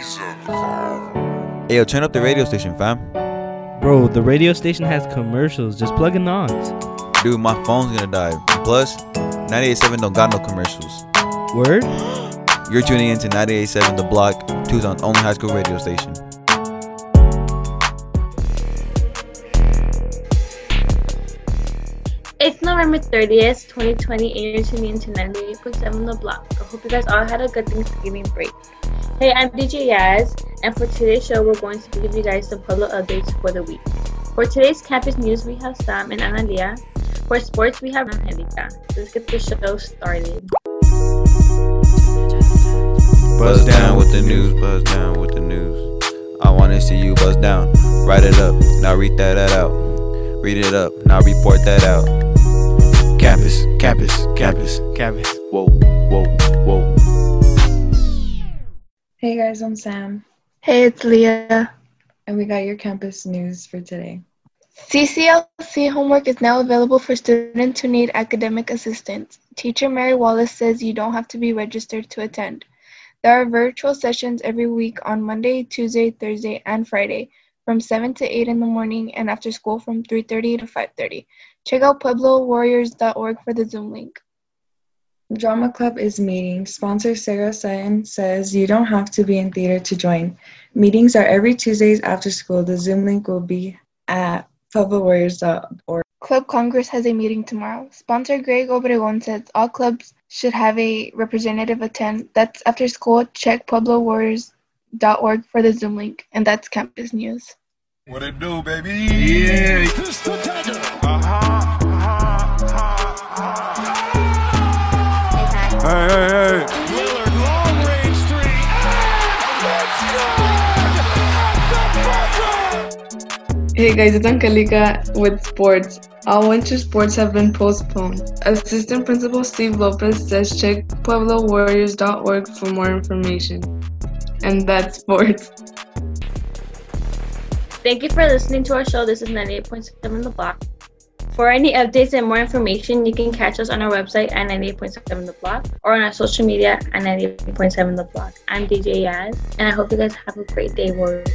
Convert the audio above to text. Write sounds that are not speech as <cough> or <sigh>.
Hey, yo, turn up the radio station, fam. Bro, the radio station has commercials. Just plug in on. Dude, my phone's gonna die. Plus, 98.7 don't got no commercials. Word? <gasps> You're tuning in to 98.7 The Block, Tucson's only high school radio station. It's November 30th, 2020, and you're tuning into 98.7 The Block. I hope you guys all had a good Thanksgiving break. Hey, I'm DJ Yaz, and for today's show, we're going to give you guys some Pueblo updates for the week. For today's campus news, we have Sam and Analia. For sports, we have Angelica. Let's get the show started. Buzz down with the news, buzz down with the news. I wanna see you buzz down. Write it up, now read that, that out. Read it up, now report that out. Campus, campus, campus, campus. Whoa, whoa, whoa. Hey guys, I'm Sam, Hey, it's Leah. and we got your campus news for today. CCLC homework is now available for students who need academic assistance. Teacher Mary Wallace says you don't have to be registered to attend. There are virtual sessions every week on Monday, Tuesday, Thursday, and Friday from 7 to 8 in the morning and after school from 3:30 to 5:30. Check out pueblowarriors.org for the Zoom link. Drama Club is meeting. Sponsor Sarah Sutton says you don't have to be in theater to join. Meetings are every Tuesdays after school. The Zoom link will be at pueblowarriors.org. Club Congress has a meeting tomorrow. Sponsor Greg Obregon says all clubs should have a representative attend. That's after school. Check pueblowarriors.org for the Zoom link. And that's campus news. What it do, baby? Yeah. Hey, hey, hey. Willard, long range three. Hey guys, it's Angelica with sports. All winter sports have been postponed. Assistant Principal Steve Lopez says check pueblowarriors.org for more information. And that's sports. Thank you for listening to our show. This is 98.7 The Block. For any updates and more information, you can catch us on our website at 98.7 The Block or on our social media at 98.7 The Block. I'm DJ Yaz, and I hope you guys have a great day, Warriors.